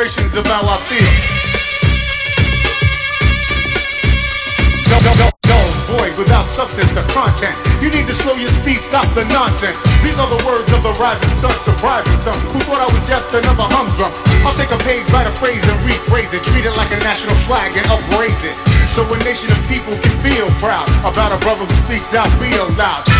demonstrations of how I feel. No, boy, without substance or content. You need to slow your speed, stop the nonsense. These are the words of the rising sun, surprising some who thought I was just another humdrum. I'll take a page, write a phrase, and rephrase it. Treat it like a national flag and upraise it. So a nation of people can feel proud about a brother who speaks out real loud.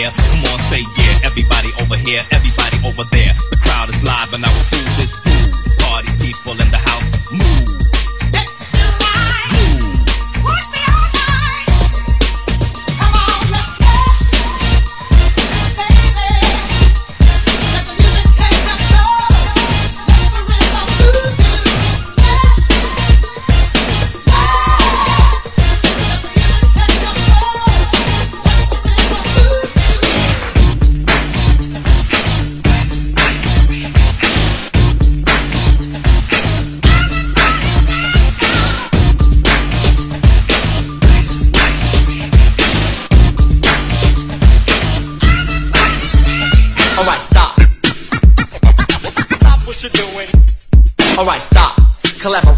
air. Come on, say yeah. Everybody over here, everybody over there. The crowd is live and I will do this fool. Party people in the house, move.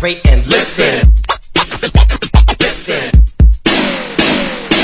celebrate and listen. Listen.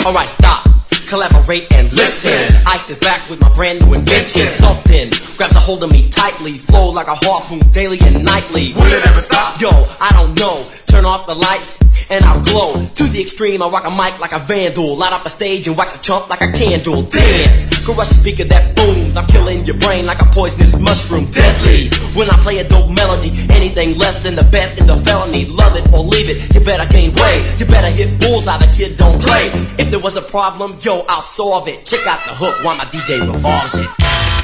Alright, stop. Collaborate and listen. Ice is back with my brand new invention. Something grabs a hold of me tightly, flow like a harpoon daily and nightly. Will it ever stop? Yo, I don't know. Turn off the lights and I'll glow. To the extreme, I rock a mic like a vandal. Light up a stage and wax a chump like a candle. Dance! Crush a speaker that booms. I'm killing your brain like a poisonous mushroom. Deadly! When I play a dope melody, anything less than the best is a felony. Love it or leave it, you better gain weight. You better hit bulls out, The kid don't play. If there was a problem, yo, I'll solve it. Check out the hook while my DJ revolves it.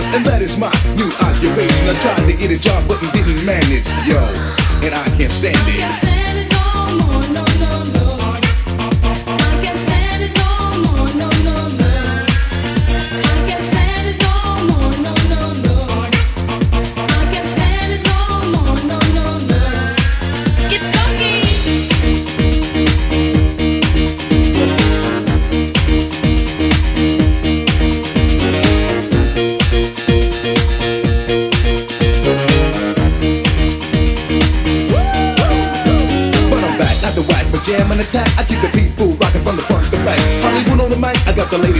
and that is my new occupation. I tried to get a job, but didn't manage, yo, and I can't stand it.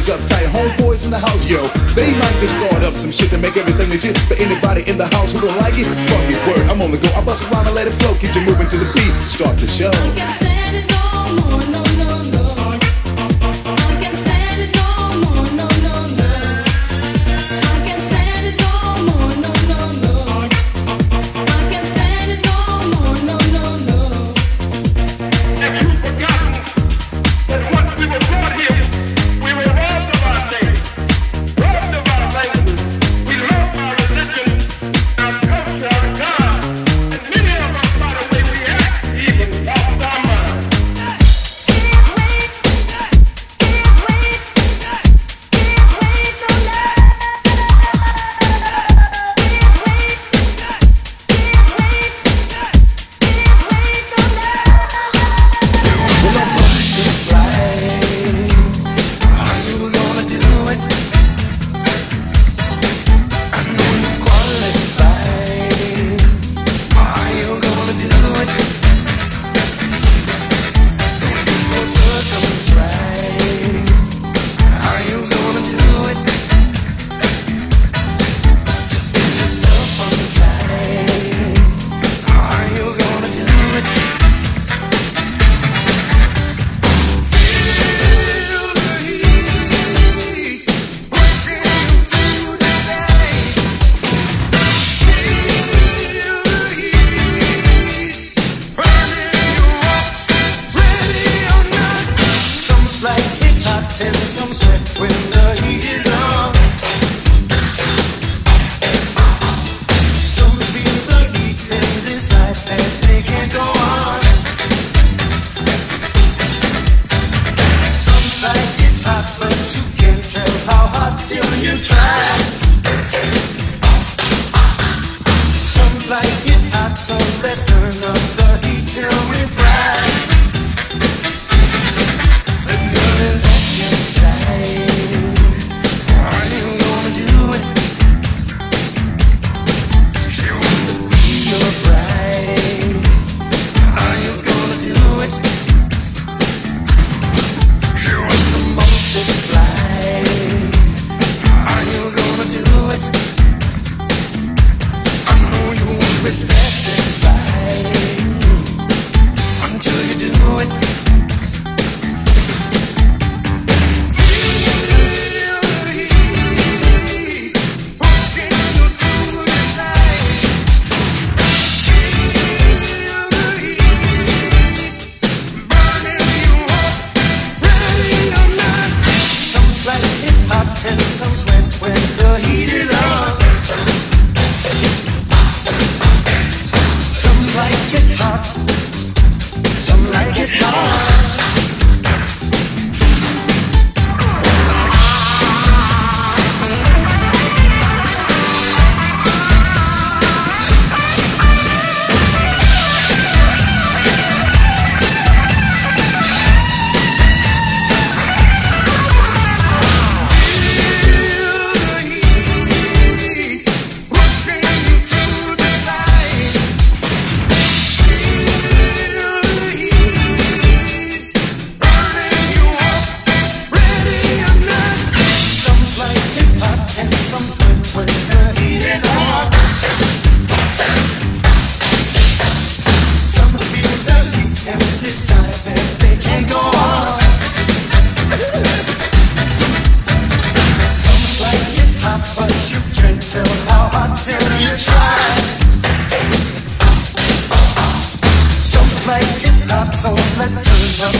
always uptight. Homeboys in the house, yo. They might just start up some shit to make everything legit. For anybody in the house who don't like it, fuck it, word. I'm on the go. I bust around and let it flow. Keep you moving to the beat. Start the show.